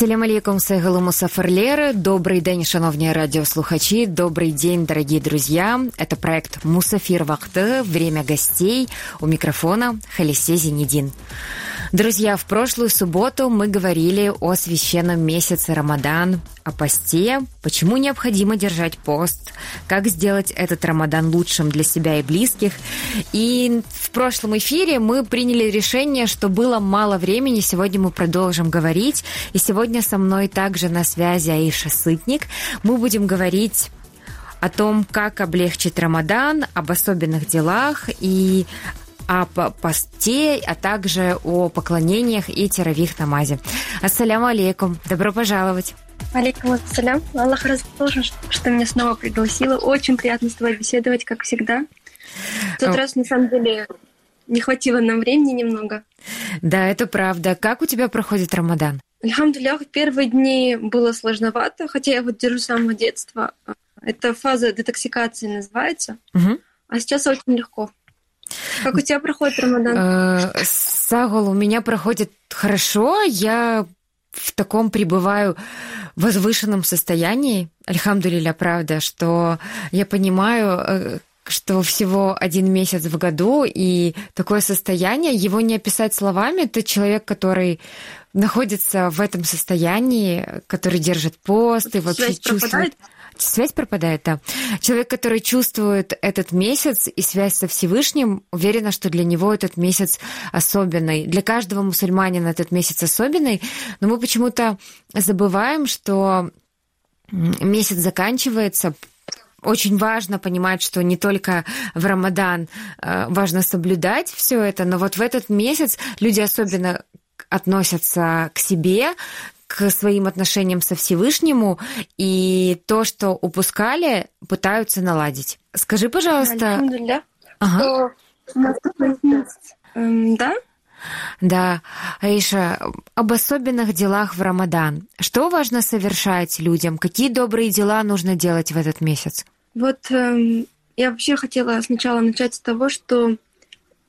Ассаляму алейкум, сайгалу мусафарлеры. Добрый день, шановные радиослухачи. Добрый день, дорогие друзья. Это проект «Мусафир Вахты. Время гостей». У микрофона Халисе Зенедин. Друзья, в прошлую субботу мы говорили о священном месяце Рамадан, о посте, почему необходимо держать пост, как сделать этот Рамадан лучшим для себя и близких. И в прошлом эфире мы приняли решение, что было мало времени, сегодня мы продолжим говорить. И сегодня со мной также на связи Аиша Сытник. Мы будем говорить о том, как облегчить Рамадан, об особенных делах и о посте, а также о поклонениях и теравих намазе. Ассаляму алейкум. Добро пожаловать. Алейкум ассалям. Аллах расположен, что меня снова пригласила. Очень приятно с тобой беседовать, как всегда. В тот раз, на самом деле, не хватило нам времени немного. Да, это правда. Как у тебя проходит Рамадан? Альхамдулях, первые дни было сложновато, хотя я вот держу с самого детства. Это фаза детоксикации называется. Угу. А сейчас очень легко. Как у тебя проходит Рамадан? Э, Сагол, у меня проходит хорошо. Я в таком пребываю возвышенном состоянии, альхамдулиля, правда, что я понимаю, э, что всего один месяц в году, и такое состояние, его не описать словами, это человек, который находится в этом состоянии, который держит пост и вообще чувствует... Пропадает? Связь пропадает, да. Человек, который чувствует этот месяц и связь со Всевышним, уверена, что для него этот месяц особенный. Для каждого мусульманина этот месяц особенный, но мы почему-то забываем, что месяц заканчивается, очень важно понимать, что не только в Рамадан э, важно соблюдать все это, но вот в этот месяц люди особенно относятся к себе, к своим отношениям со Всевышнему, и то, что упускали, пытаются наладить. Скажи, пожалуйста... Ага. Эм, да? Да, Аиша, об особенных делах в Рамадан. Что важно совершать людям? Какие добрые дела нужно делать в этот месяц? Вот э, я вообще хотела сначала начать с того, что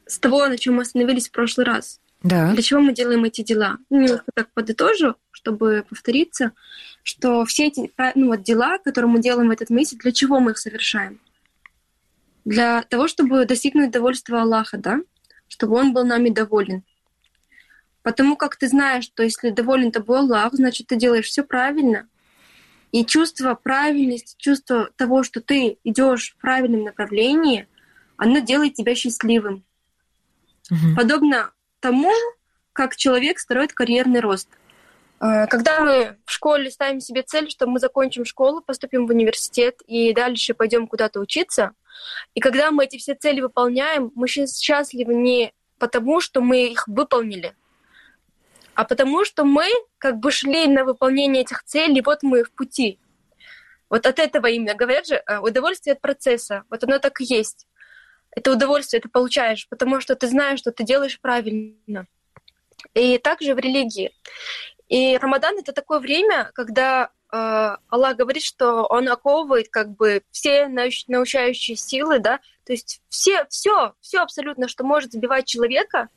с того, на чем мы остановились в прошлый раз. Да. Для чего мы делаем эти дела? Ну, немножко так подытожу, чтобы повториться, что все эти ну, вот дела, которые мы делаем в этот месяц, для чего мы их совершаем? Для того, чтобы достигнуть довольства Аллаха, да? Чтобы Он был нами доволен. Потому как ты знаешь, что если доволен тобой Аллах, значит, ты делаешь все правильно. И чувство правильности, чувство того, что ты идешь в правильном направлении, оно делает тебя счастливым. Угу. Подобно тому, как человек строит карьерный рост. Э, когда мы в школе ставим себе цель, что мы закончим школу, поступим в университет и дальше пойдем куда-то учиться, и когда мы эти все цели выполняем, мы счастливы не потому, что мы их выполнили, а потому что мы как бы шли на выполнение этих целей, вот мы в пути. Вот от этого именно говорят же, э, удовольствие от процесса. Вот оно так и есть это удовольствие ты получаешь, потому что ты знаешь, что ты делаешь правильно. И также в религии. И Рамадан это такое время, когда э, Аллах говорит, что Он оковывает как бы все науч- научающие силы, да, то есть все, все, все абсолютно, что может сбивать человека,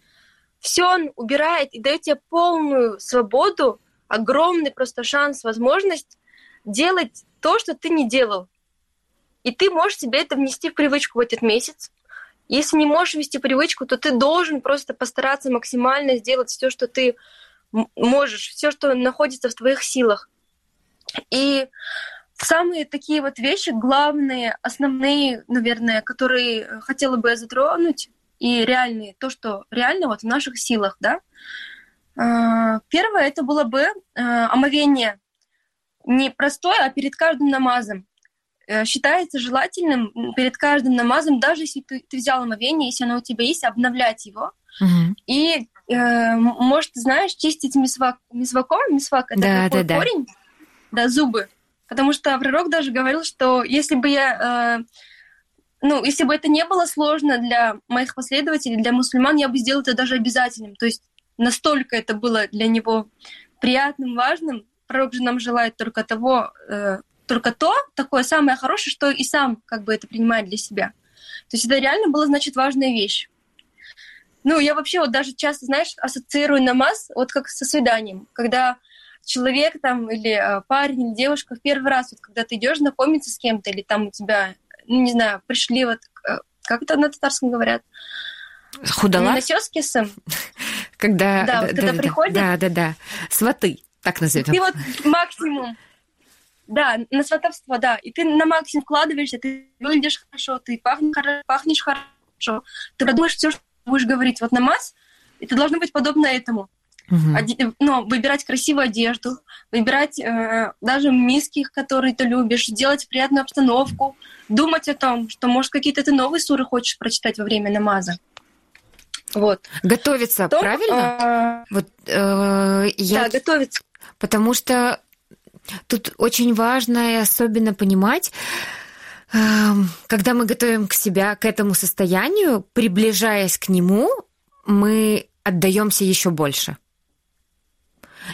все Он убирает и дает тебе полную свободу, огромный просто шанс, возможность делать то, что ты не делал. И ты можешь себе это внести в привычку в этот месяц. Если не можешь вести привычку, то ты должен просто постараться максимально сделать все, что ты можешь, все, что находится в твоих силах. И самые такие вот вещи, главные, основные, наверное, которые хотела бы я затронуть, и реальные, то, что реально вот в наших силах, да. А, первое, это было бы а, омовение не простое, а перед каждым намазом. Э, считается желательным перед каждым намазом, даже если ты, ты взял омовение, если оно у тебя есть, обновлять его. Угу. И, э, может, знаешь, чистить мисвак, мисваком, мисвак это да, такой да, корень, да. да, зубы. Потому что пророк даже говорил, что если бы я, э, ну, если бы это не было сложно для моих последователей, для мусульман, я бы сделал это даже обязательным. То есть настолько это было для него приятным, важным. Пророк же нам желает только того, э, только то такое самое хорошее, что и сам как бы это принимает для себя. То есть это реально было, значит, важная вещь. Ну, я вообще вот даже часто, знаешь, ассоциирую намаз вот как со свиданием, когда человек там или э, парень, или девушка в первый раз, вот, когда ты идешь знакомиться с кем-то, или там у тебя, ну, не знаю, пришли вот, э, как это на татарском говорят? Худала? На сёскисом. Когда, да, вот, когда да, приходят. Да, да, да. Сваты, так назовем. Ты вот максимум да, на сватовство, да. И ты на максимум вкладываешься, ты выглядишь хорошо, ты пахнешь, пахнешь хорошо. Ты продумаешь все, что будешь говорить. Вот намаз, и ты должно быть подобно этому. Угу. Оде... Ну, выбирать красивую одежду, выбирать э, даже миски, которые ты любишь, делать приятную обстановку, думать о том, что, может, какие-то ты новые суры хочешь прочитать во время намаза. Вот. Готовиться, То, правильно? Э... Вот, э, я... Да, готовиться. Потому что тут очень важно и особенно понимать, эм, когда мы готовим к себя к этому состоянию, приближаясь к нему, мы отдаемся еще больше.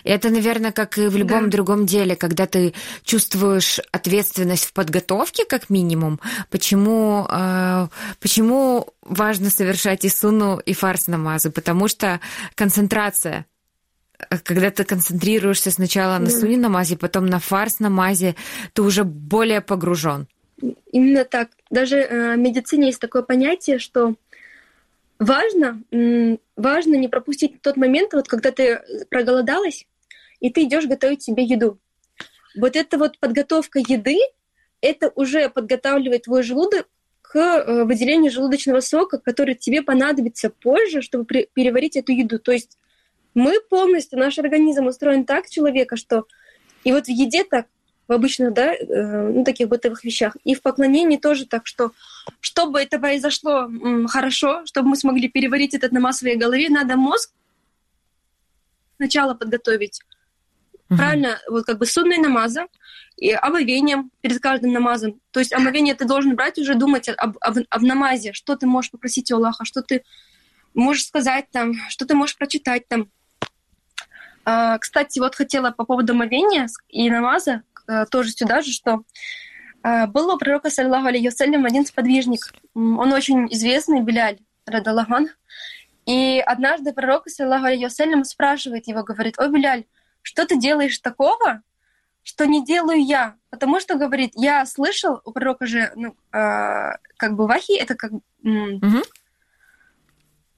Это, наверное, как и в любом да. другом деле, когда ты чувствуешь ответственность в подготовке, как минимум. Почему, э, почему важно совершать и суну, и фарс намазы? Потому что концентрация когда ты концентрируешься сначала на да. суне намазе, потом на фарс намазе, ты уже более погружен. Именно так. Даже э, в медицине есть такое понятие, что важно, важно не пропустить тот момент, вот когда ты проголодалась, и ты идешь готовить себе еду. Вот эта вот подготовка еды, это уже подготавливает твой желудок к э, выделению желудочного сока, который тебе понадобится позже, чтобы переварить эту еду. То есть мы полностью, наш организм устроен так человека, что и вот в еде так, в обычных, да, э, ну, таких бытовых вещах. И в поклонении тоже так, что чтобы это произошло хорошо, чтобы мы смогли переварить этот на массовой голове, надо мозг сначала подготовить. Угу. Правильно, вот как бы судной намазом и омовением перед каждым намазом. То есть омовение ты должен брать уже думать об, об, об намазе, что ты можешь попросить у Аллаха, что ты можешь сказать там, что ты можешь прочитать там. А, кстати, вот хотела по поводу омовения и намаза Э, тоже сюда же, что э, был у пророка, саллаху алейхи один сподвижник. Он очень известный, Беляль, Радалахман. И однажды пророк, саллаху алейхи спрашивает его, говорит, «Ой, Беляль, что ты делаешь такого, что не делаю я?» Потому что, говорит, я слышал, у пророка же, ну, э, как бы вахи, это как... Угу.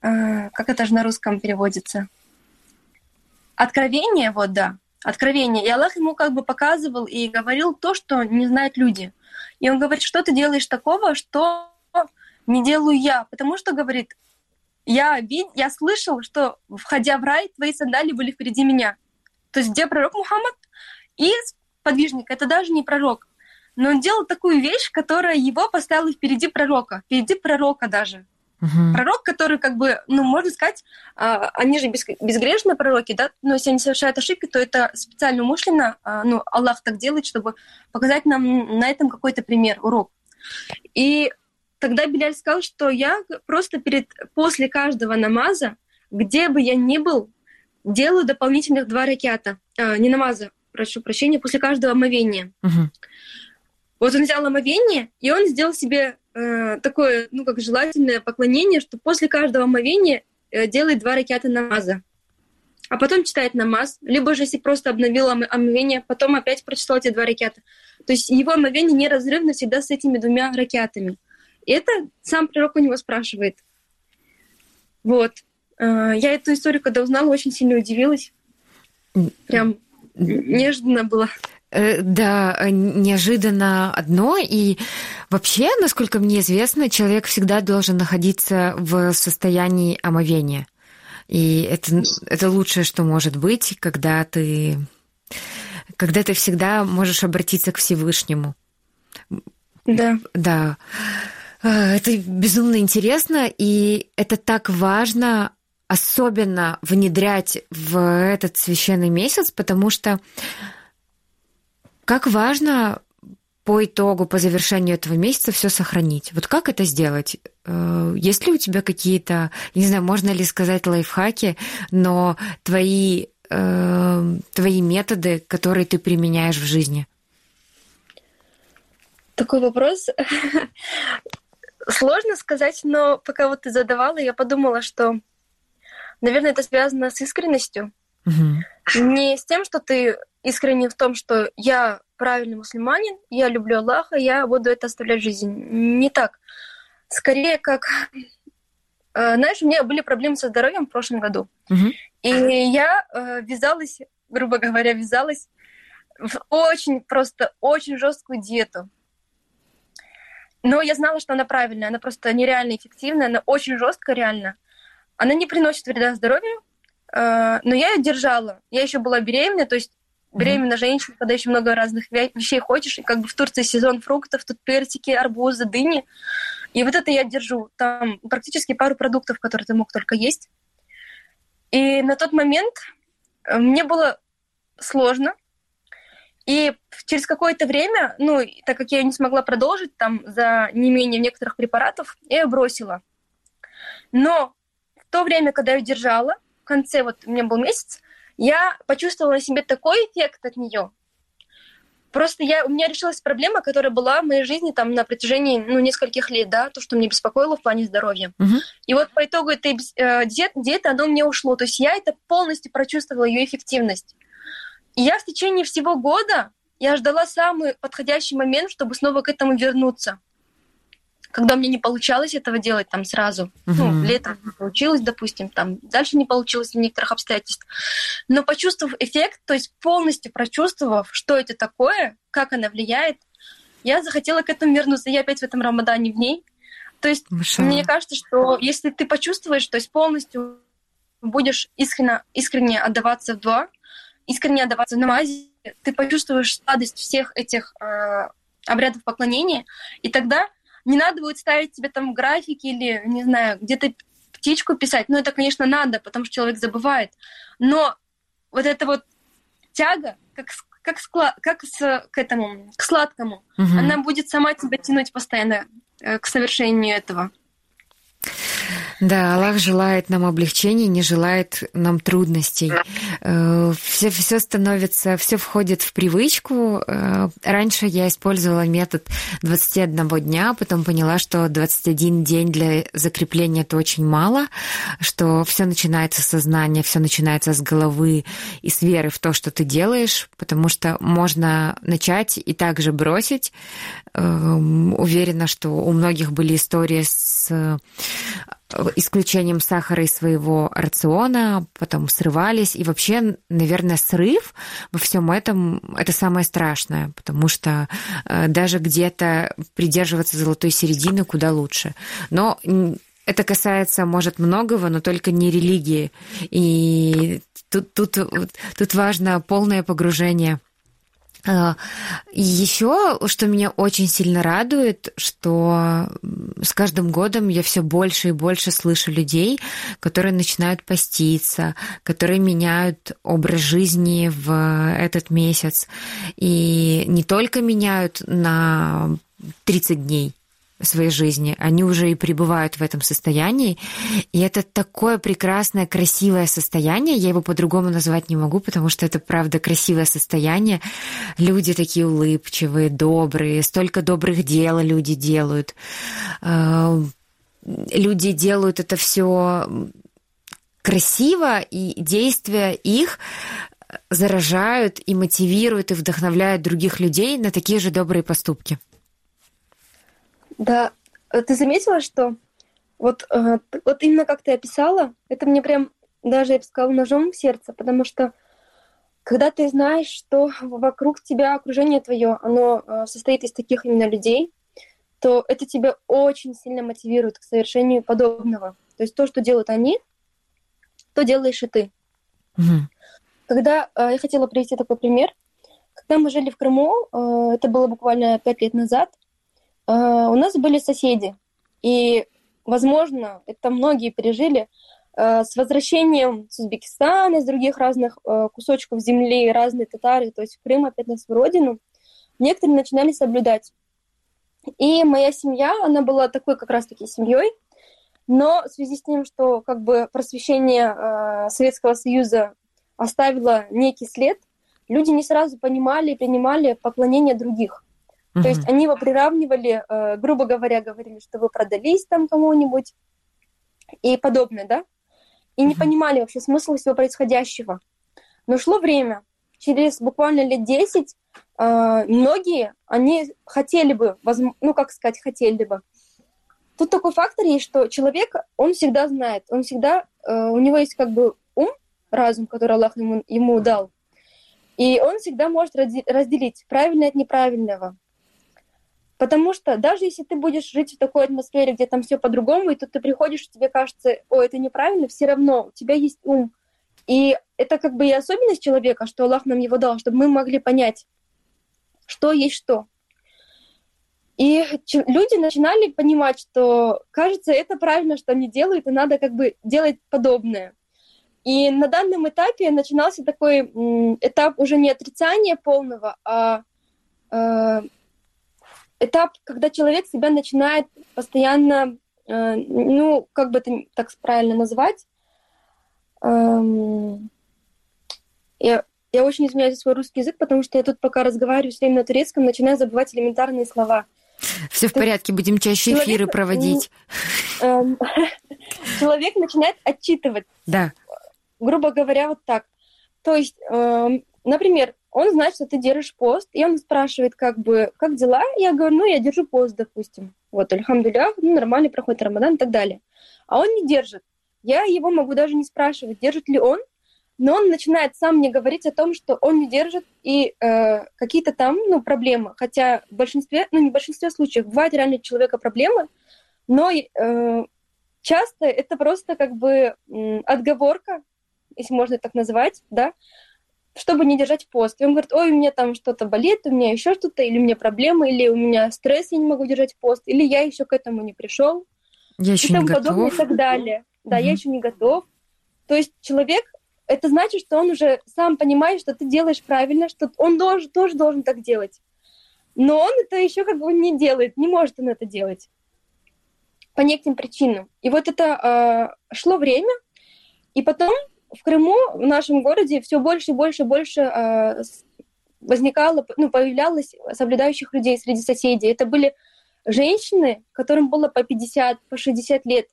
Э, как это же на русском переводится? Откровение, вот, да откровение. И Аллах ему как бы показывал и говорил то, что не знают люди. И он говорит, что ты делаешь такого, что не делаю я. Потому что, говорит, я, вид, я слышал, что, входя в рай, твои сандали были впереди меня. То есть где пророк Мухаммад и подвижник? Это даже не пророк. Но он делал такую вещь, которая его поставила впереди пророка. Впереди пророка даже. Угу. Пророк, который, как бы, ну, можно сказать, а, они же без, безгрешные пророки, да, но если они совершают ошибки, то это специально умышленно, а, ну, Аллах так делает, чтобы показать нам на этом какой-то пример, урок. И тогда Беляль сказал, что я просто перед, после каждого намаза, где бы я ни был, делаю дополнительных два ракета, а, не намаза, прошу прощения, после каждого омовения. Угу. Вот он взял омовение, и он сделал себе э, такое, ну, как желательное поклонение, что после каждого омовения э, делает два ракета намаза. А потом читает намаз, либо же если просто обновил омовение, потом опять прочитал эти два ракета. То есть его омовение неразрывно всегда с этими двумя ракетами. И это сам пророк у него спрашивает. Вот. Э, я эту историю, когда узнала, очень сильно удивилась. Прям неожиданно было. Э, да, э, неожиданно одно. И вообще, насколько мне известно, человек всегда должен находиться в состоянии омовения. И это, это лучшее, что может быть, когда ты, когда ты всегда можешь обратиться к Всевышнему. Да. Да. Э, это безумно интересно, и это так важно особенно внедрять в этот священный месяц, потому что как важно по итогу, по завершению этого месяца все сохранить. Вот как это сделать? Э, есть ли у тебя какие-то, не знаю, можно ли сказать лайфхаки, но твои, э, твои методы, которые ты применяешь в жизни? Такой вопрос. Сложно сказать, но пока вот ты задавала, я подумала, что, наверное, это связано с искренностью. Угу. Не с тем, что ты искренне в том, что я правильный мусульманин, я люблю Аллаха, я буду это оставлять в жизни. Не так. Скорее, как... Э, знаешь, у меня были проблемы со здоровьем в прошлом году. Угу. И я э, вязалась, грубо говоря, вязалась в очень просто, очень жесткую диету. Но я знала, что она правильная, она просто нереально эффективная, она очень жесткая реально. Она не приносит вреда здоровью, э, но я ее держала. Я еще была беременна, то есть беременная mm-hmm. женщина, когда еще много разных вещей хочешь, и как бы в Турции сезон фруктов, тут персики, арбузы, дыни. И вот это я держу. Там практически пару продуктов, которые ты мог только есть. И на тот момент э, мне было сложно. И через какое-то время, ну, так как я не смогла продолжить там за не менее некоторых препаратов, я ее бросила. Но в то время, когда я ее держала, в конце, вот у меня был месяц, я почувствовала на себе такой эффект от нее. Просто я, у меня решилась проблема, которая была в моей жизни там на протяжении ну, нескольких лет, да, то, что мне беспокоило в плане здоровья. Uh-huh. И вот по итогу этой э, диеты, диеты оно мне ушло. То есть я это полностью прочувствовала, ее эффективность. И я в течение всего года я ждала самый подходящий момент, чтобы снова к этому вернуться когда мне не получалось этого делать там сразу, uh-huh. ну, летом не получилось, допустим, там дальше не получилось в некоторых обстоятельствах, но почувствовав эффект, то есть полностью прочувствовав, что это такое, как она влияет, я захотела к этому вернуться. Я опять в этом Рамадане в ней. То есть Маша. мне кажется, что если ты почувствуешь, то есть полностью будешь искренне, искренне отдаваться в дуа, искренне отдаваться в намазе, ты почувствуешь сладость всех этих э, обрядов поклонения, и тогда не надо будет ставить себе там графики или, не знаю, где-то птичку писать. Ну, это, конечно, надо, потому что человек забывает. Но вот эта вот тяга, как, как, склад, как с, к этому, к сладкому, угу. она будет сама тебя тянуть постоянно э, к совершению этого. Да, Аллах желает нам облегчения, не желает нам трудностей. Все, э, все становится, все входит в привычку. Э, раньше я использовала метод 21 дня, потом поняла, что 21 день для закрепления это очень мало, что все начинается с сознания, все начинается с головы и с веры в то, что ты делаешь, потому что можно начать и также бросить. Эм, уверена, что у многих были истории с исключением сахара из своего рациона, потом срывались. И вообще, наверное, срыв во всем этом – это самое страшное, потому что э, даже где-то придерживаться золотой середины куда лучше. Но это касается, может, многого, но только не религии. И тут, тут, тут важно полное погружение – Еще, что меня очень сильно радует, что с каждым годом я все больше и больше слышу людей, которые начинают поститься, которые меняют образ жизни в этот месяц. И не только меняют на 30 дней, своей жизни, они уже и пребывают в этом состоянии. И это такое прекрасное, красивое состояние. Я его по-другому назвать не могу, потому что это, правда, красивое состояние. Люди такие улыбчивые, добрые, столько добрых дел люди делают. Э, люди делают это все красиво, и действия их заражают и мотивируют и вдохновляют других людей на такие же добрые поступки. Да, э, ты заметила, что вот, э, вот именно как ты описала, это мне прям даже, я бы сказала, ножом в сердце, потому что когда ты знаешь, что вокруг тебя окружение твое, оно э, состоит из таких именно людей, то это тебя очень сильно мотивирует к совершению подобного. То есть то, что делают они, то делаешь и ты. Mm-hmm. Когда я хотела привести такой пример, когда мы жили в Крыму, это было буквально пять лет назад, а, у нас были соседи, и, возможно, это многие пережили, а, с возвращением с Узбекистана, с других разных а, кусочков земли, разные татары, то есть Крым опять на свою родину, некоторые начинали соблюдать. И моя семья, она была такой как раз-таки семьей, но в связи с тем, что как бы просвещение Советского Союза оставило некий след, люди не сразу понимали и принимали поклонение других. Uh-huh. То есть они его приравнивали, э, грубо говоря, говорили, что вы продались там кому-нибудь и подобное, да? И не uh-huh. понимали вообще смысл всего происходящего. Но шло время. Через буквально лет 10 э, многие, они хотели бы, ну, как сказать, хотели бы. Тут такой фактор есть, что человек, он всегда знает, он всегда, э, у него есть как бы ум, разум, который Аллах ему, ему дал, и он всегда может разделить правильное от неправильного. Потому что даже если ты будешь жить в такой атмосфере, где там все по-другому, и тут ты приходишь, тебе кажется, о, это неправильно, все равно у тебя есть ум. И это как бы и особенность человека, что Аллах нам его дал, чтобы мы могли понять, что есть что. И люди начинали понимать, что, кажется, это правильно, что они делают, и надо как бы делать подобное. И на данном этапе начинался такой этап уже не отрицания полного, а э, этап, когда человек себя начинает постоянно, э, ну, как бы это так правильно назвать, эм, я, я очень извиняюсь за свой русский язык, потому что я тут пока разговариваю все время на турецком, начинаю забывать элементарные слова. Все в порядке, будем чаще человек, эфиры проводить. Эм, человек начинает отчитывать. Да. Грубо говоря, вот так. То есть, эм, например, он знает, что ты держишь пост, и он спрашивает, как бы, как дела? Я говорю, ну, я держу пост, допустим. Вот, альхамдулях, ну, нормально проходит Рамадан и так далее. А он не держит. Я его могу даже не спрашивать, держит ли он, но он начинает сам мне говорить о том, что он не держит и э, какие-то там ну, проблемы. Хотя в большинстве, ну не в большинстве случаев, бывает реально у человека проблемы, но э, часто это просто как бы отговорка, если можно так назвать, да, чтобы не держать пост. И он говорит, ой, у меня там что-то болит, у меня еще что-то, или у меня проблемы, или у меня стресс, я не могу держать пост, или я еще к этому не пришел. Я еще и тому не подобное, готов. и так далее. Да, угу. я еще не готов. То есть человек, это значит, что он уже сам понимает, что ты делаешь правильно, что он должен, тоже должен так делать. Но он это еще как бы не делает, не может он это делать по неким причинам. И вот это э, шло время, и потом в Крыму, в нашем городе, все больше и больше и больше э, возникало, ну, появлялось соблюдающих людей среди соседей. Это были женщины, которым было по 50, по 60 лет.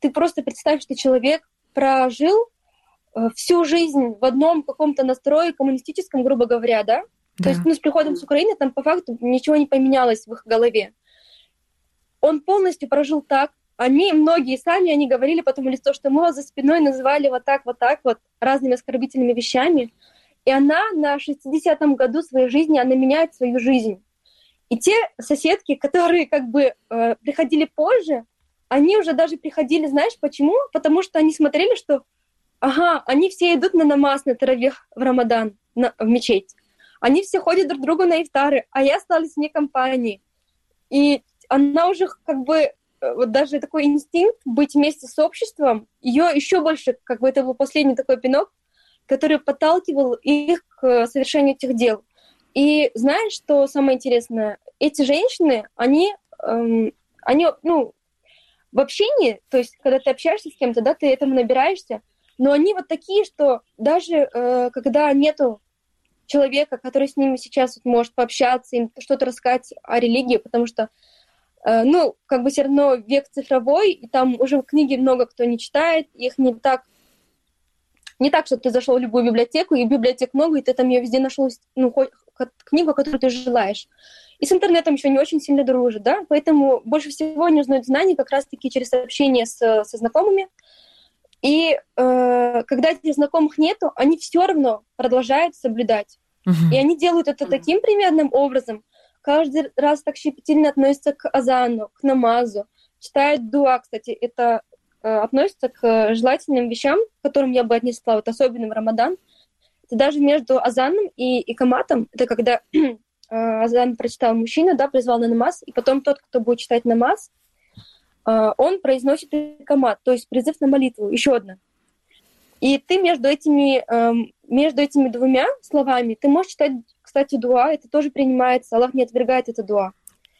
Ты просто представь, что человек прожил э, всю жизнь в одном каком-то настрое коммунистическом, грубо говоря, да? да. То есть, ну, с приходом с Украины там по факту ничего не поменялось в их голове. Он полностью прожил так, они, многие сами, они говорили потом или то, что мы его за спиной называли вот так, вот так вот, разными оскорбительными вещами. И она на 60-м году своей жизни, она меняет свою жизнь. И те соседки, которые как бы э, приходили позже, они уже даже приходили, знаешь почему? Потому что они смотрели, что, ага, они все идут на намаз на таравих в Рамадан, на, в мечеть. Они все ходят друг к другу на ифтары, а я осталась вне компании. И она уже как бы вот даже такой инстинкт быть вместе с обществом, ее еще больше, как бы это был последний такой пинок, который подталкивал их к совершению этих дел. И знаешь, что самое интересное? Эти женщины, они, эм, они, ну, в общении, то есть, когда ты общаешься с кем-то, да, ты этому набираешься, но они вот такие, что даже э, когда нету человека, который с ними сейчас вот может пообщаться, им что-то рассказать о религии, потому что Э, ну, как бы все равно век цифровой, и там уже книги много кто не читает, их не так не так, что ты зашел в любую библиотеку, и библиотек много, и ты там ее везде нашел, ну, книгу, которую ты желаешь. И с интернетом еще не очень сильно дружит, да, поэтому больше всего они узнают знания как раз-таки через общение с, со знакомыми. И э, когда этих знакомых нету, они все равно продолжают соблюдать. Uh-huh. И они делают это таким примерным образом, каждый раз так щепетильно относятся к азану, к намазу, читают дуа, кстати, это э, относится к желательным вещам, к которым я бы отнесла, вот особенно в Рамадан. Это даже между азаном и икаматом, это когда э, азан прочитал мужчина, да, призвал на намаз, и потом тот, кто будет читать намаз, э, он произносит икамат, то есть призыв на молитву, еще одна. И ты между этими, э, между этими двумя словами ты можешь читать кстати, дуа, это тоже принимается, Аллах не отвергает это дуа.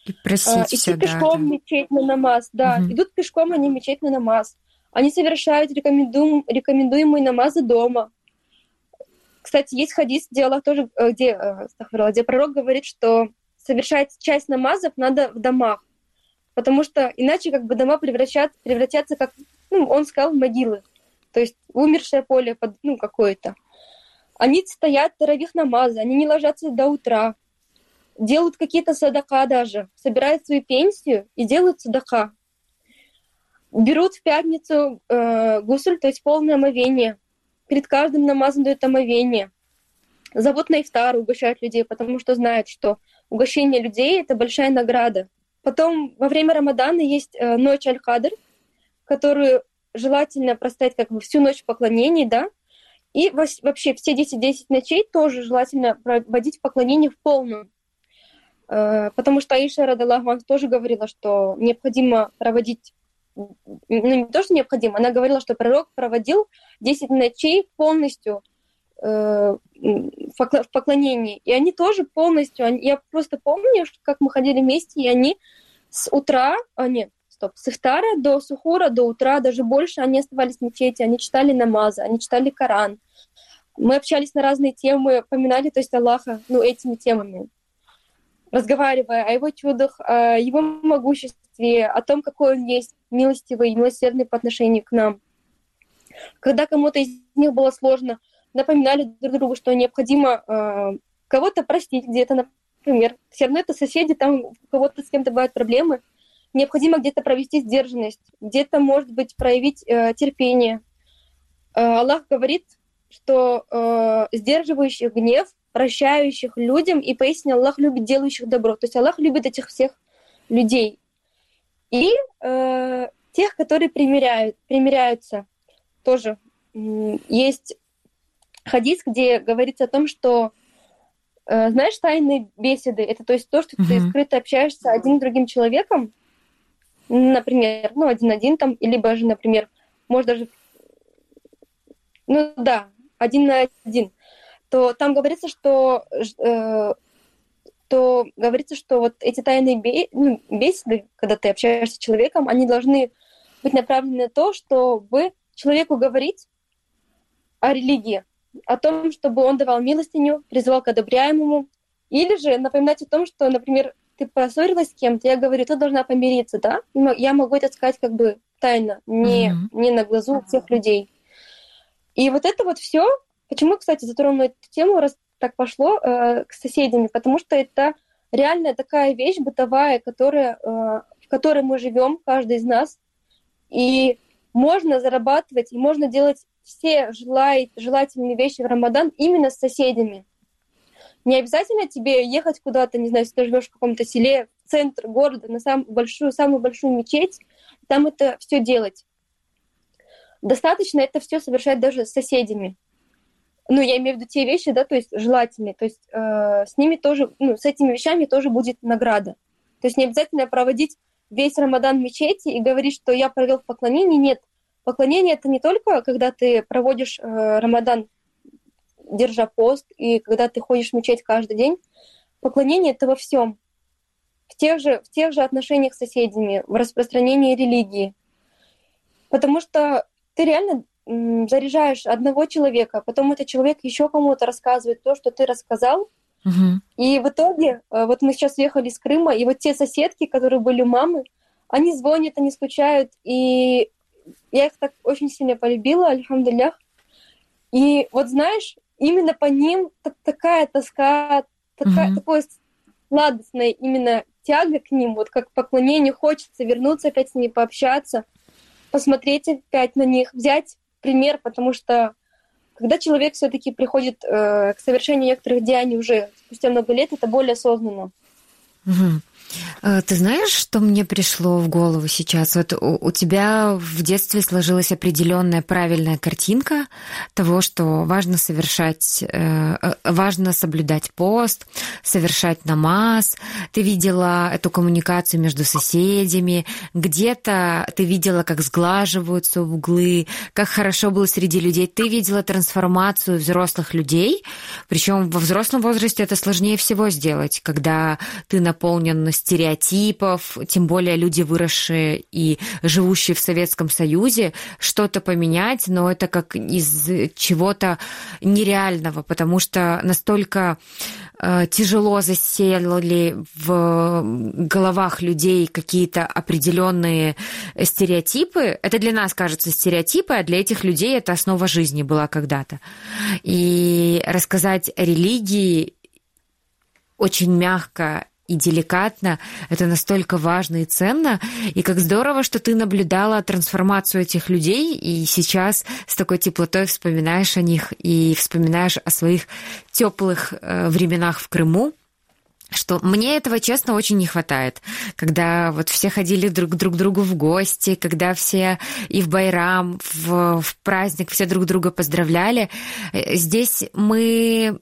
И просить а, Идти все, пешком да, в мечеть на намаз, да. Угу. Идут пешком они в мечеть на намаз. Они совершают рекомендуем, рекомендуемые намазы дома. Кстати, есть хадис, где Аллах тоже, э, где, э, где пророк говорит, что совершать часть намазов надо в домах, потому что иначе как бы дома превращат, превратятся, как ну, он сказал, в могилы, то есть умершее поле под, ну, какое-то. Они стоят таравих намазы, они не ложатся до утра, делают какие-то садака даже, собирают свою пенсию и делают садака. Берут в пятницу э, гусуль, то есть полное омовение. Перед каждым намазом дают омовение. Зовут на ифтар, угощают людей, потому что знают, что угощение людей — это большая награда. Потом во время Рамадана есть э, ночь Аль-Кадр, которую желательно простоять как бы всю ночь в поклонении, да, и вообще все 10-10 ночей тоже желательно проводить в поклонении в полную. Э, потому что Аиша Радаллаху тоже говорила, что необходимо проводить ну, не то, что необходимо, она говорила, что пророк проводил 10 ночей полностью э, в поклонении. И они тоже полностью, я просто помню, как мы ходили вместе, и они с утра, а нет, стоп, с ифтара до сухура, до утра, даже больше, они оставались в мечети, они читали намазы, они читали Коран. Мы общались на разные темы, поминали, то есть Аллаха, ну, этими темами разговаривая о его чудах, о его могуществе, о том, какой он есть, милостивый и милосердный по отношению к нам. Когда кому-то из них было сложно, напоминали друг другу, что необходимо э, кого-то простить где-то, например. Все равно это соседи, там у кого-то с кем-то бывают проблемы. Необходимо где-то провести сдержанность, где-то, может быть, проявить э, терпение. Э, Аллах говорит, что э, сдерживающий гнев прощающих людям, и пояснил, Аллах любит делающих добро. То есть Аллах любит этих всех людей. И э, тех, которые примиряют, примиряются, тоже есть хадис, где говорится о том, что э, знаешь, тайные беседы, это то есть то, что mm-hmm. ты скрыто общаешься один с другим человеком, например, ну, один-один там, либо же, например, может даже, ну да, один на один то там говорится, что э, то говорится, что вот эти тайные бе- ну, беседы, когда ты общаешься с человеком, они должны быть направлены на то, чтобы человеку говорить о религии, о том, чтобы он давал милостыню, призывал к одобряемому, или же напоминать о том, что, например, ты поссорилась с кем-то, я говорю, ты должна помириться, да? Я могу это сказать как бы тайно, не, mm-hmm. не на глазу всех людей. И вот это вот все Почему, кстати, затронула эту тему, раз так пошло, э, к соседям? Потому что это реально такая вещь бытовая, которая, э, в которой мы живем, каждый из нас. И можно зарабатывать, и можно делать все желай, желательные вещи в Рамадан именно с соседями. Не обязательно тебе ехать куда-то, не знаю, если ты живешь в каком-то селе, в центр города, на самую большую, самую большую мечеть, там это все делать. Достаточно это все совершать даже с соседями ну, я имею в виду те вещи, да, то есть желательные, то есть э, с ними тоже, ну, с этими вещами тоже будет награда. То есть не обязательно проводить весь Рамадан в мечети и говорить, что я провел поклонение. Нет, поклонение это не только, когда ты проводишь э, Рамадан, держа пост, и когда ты ходишь в мечеть каждый день. Поклонение это во всем. В тех же, в тех же отношениях с соседями, в распространении религии. Потому что ты реально заряжаешь одного человека, потом этот человек еще кому-то рассказывает то, что ты рассказал. Угу. И в итоге, э, вот мы сейчас ехали из Крыма, и вот те соседки, которые были мамы, они звонят, они скучают, и я их так очень сильно полюбила, альхамдулях. И вот знаешь, именно по ним такая тоска, такая, угу. такое сладостное именно тяга к ним, вот как поклонение, хочется вернуться опять с ними пообщаться, посмотреть опять на них, взять пример, потому что когда человек все-таки приходит э, к совершению некоторых деяний уже спустя много лет, это более осознанно. Угу. Э, ты знаешь, что мне пришло в голову сейчас? Вот у, у тебя в детстве сложилась определенная правильная картинка того, что важно совершать, э, э, важно соблюдать пост, совершать намаз. Ты видела эту коммуникацию между соседями, где-то ты видела, как сглаживаются углы, как хорошо было среди людей. Ты видела трансформацию взрослых людей, причем во взрослом возрасте это сложнее всего сделать, когда ты наполнен стереотипов, тем более люди, выросшие и живущие в Советском Союзе, что-то поменять, но это как из чего-то нереального, потому что настолько э, тяжело засели в головах людей какие-то определенные стереотипы. Это для нас кажется стереотипы, а для этих людей это основа жизни была когда-то. И рассказать о религии очень мягко и деликатно. Это настолько важно и ценно. И как здорово, что ты наблюдала трансформацию этих людей, и сейчас с такой теплотой вспоминаешь о них и вспоминаешь о своих теплых э, временах в Крыму что мне этого, честно, очень не хватает. Когда вот все ходили друг, друг другу в гости, когда все и в Байрам, в, в праздник все друг друга поздравляли. Э, здесь мы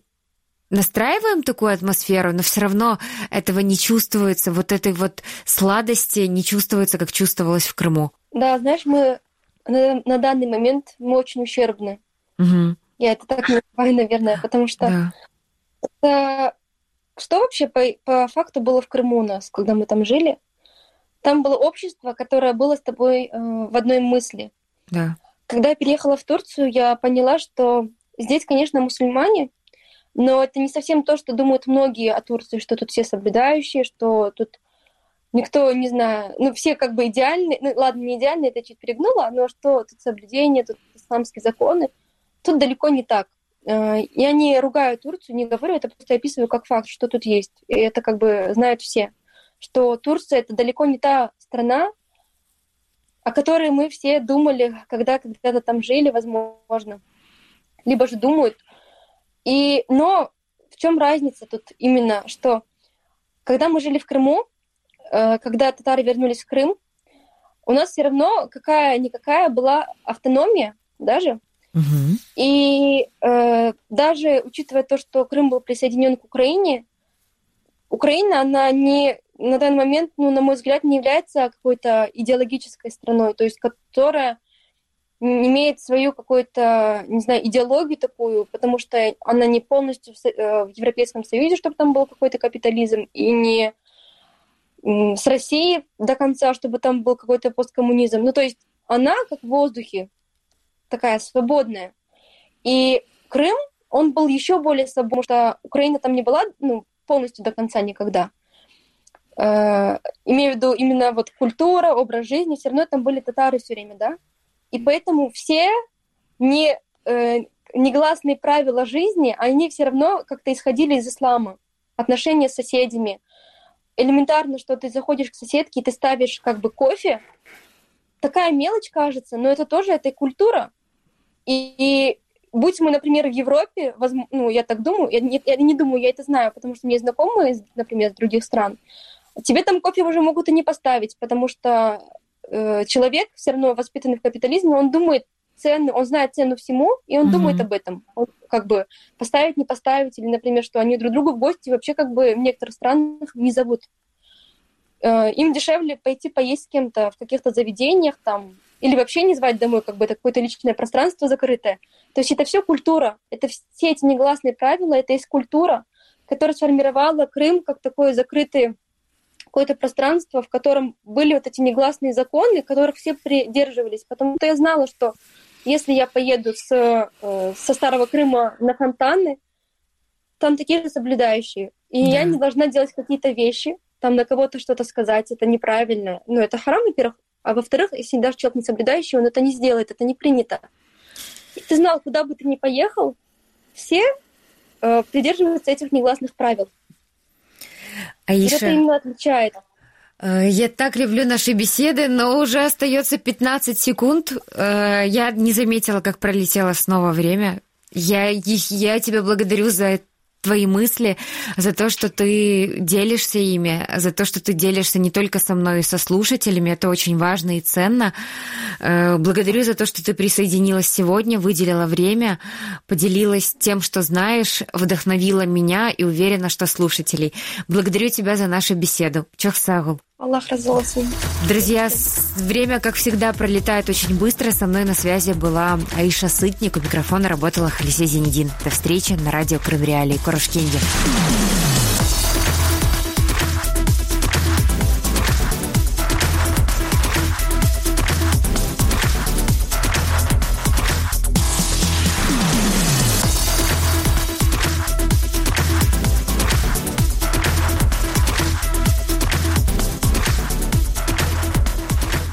настраиваем такую атмосферу, но все равно этого не чувствуется, вот этой вот сладости не чувствуется, как чувствовалось в Крыму. Да, знаешь, мы на, на данный момент мы очень ущербны. Угу. Я это так называю, наверное, потому что да. это... что вообще по, по факту было в Крыму у нас, когда мы там жили? Там было общество, которое было с тобой э, в одной мысли. Да. Когда я переехала в Турцию, я поняла, что здесь, конечно, мусульмане, но это не совсем то, что думают многие о Турции, что тут все соблюдающие, что тут никто, не знаю, ну все как бы идеальные, ну ладно, не идеальные, это чуть перегнула, но что тут соблюдение, тут исламские законы, тут далеко не так. Э, я не ругаю Турцию, не говорю, это просто описываю как факт, что тут есть. И это как бы знают все, что Турция это далеко не та страна, о которой мы все думали, когда когда-то там жили, возможно. Либо же думают, и, но в чем разница тут именно, что когда мы жили в Крыму, э, когда татары вернулись в Крым, у нас все равно какая-никакая была автономия даже. Угу. И э, даже учитывая то, что Крым был присоединен к Украине, Украина, она не на данный момент, ну, на мой взгляд, не является какой-то идеологической страной, то есть которая имеет свою какую-то, не знаю, идеологию такую, потому что она не полностью в, э, в Европейском Союзе, чтобы там был какой-то капитализм, и не с Россией до конца, чтобы там был какой-то посткоммунизм. Ну, то есть она как в воздухе, такая свободная. И Крым, он был еще более свободным, потому что Украина там не была ну, полностью до конца никогда. Э, имею в виду именно вот культура, образ жизни, все равно там были татары все время, да? И поэтому все не, э, негласные правила жизни, они все равно как-то исходили из ислама. Отношения с соседями. Элементарно, что ты заходишь к соседке, и ты ставишь как бы кофе. Такая мелочь кажется, но это тоже эта культура. И, и будь мы, например, в Европе, возможно, ну, я так думаю, я не, я не думаю, я это знаю, потому что мне знакомые, например, из других стран, тебе там кофе уже могут и не поставить, потому что э, человек, все равно воспитанный в капитализме, он думает цены, он знает цену всему, и он mm-hmm. думает об этом. Он как бы поставить, не поставить, или, например, что они друг другу в гости вообще как бы в некоторых странах не зовут. Э, им дешевле пойти поесть с кем-то в каких-то заведениях там, или вообще не звать домой, как бы это какое-то личное пространство закрытое. То есть это все культура, это все эти негласные правила, это есть культура, которая сформировала Крым как такой закрытый какое-то пространство, в котором были вот эти негласные законы, которых все придерживались. Потому что я знала, что если я поеду с, э, со Старого Крыма на фонтаны, там такие же соблюдающие. И да. я не должна делать какие-то вещи, там на кого-то что-то сказать, это неправильно. Ну, это харам, во-первых. А во-вторых, если даже человек не соблюдающий, он это не сделает, это не принято. И ты знал, куда бы ты ни поехал, все э, придерживаются этих негласных правил. Аиша, это именно отличает. Э, я так люблю наши беседы, но уже остается 15 секунд. Э, я не заметила, как пролетело снова время. Я, я тебя благодарю за это твои мысли, за то, что ты делишься ими, за то, что ты делишься не только со мной и со слушателями. Это очень важно и ценно. Э, благодарю за то, что ты присоединилась сегодня, выделила время, поделилась тем, что знаешь, вдохновила меня и уверена, что слушателей. Благодарю тебя за нашу беседу. Чохсагул. Аллах разолся. Друзья, время, как всегда, пролетает очень быстро. Со мной на связи была Аиша Сытник. У микрофона работала Халисе Зенедин. До встречи на радио Крым Реалии. Корошкенди.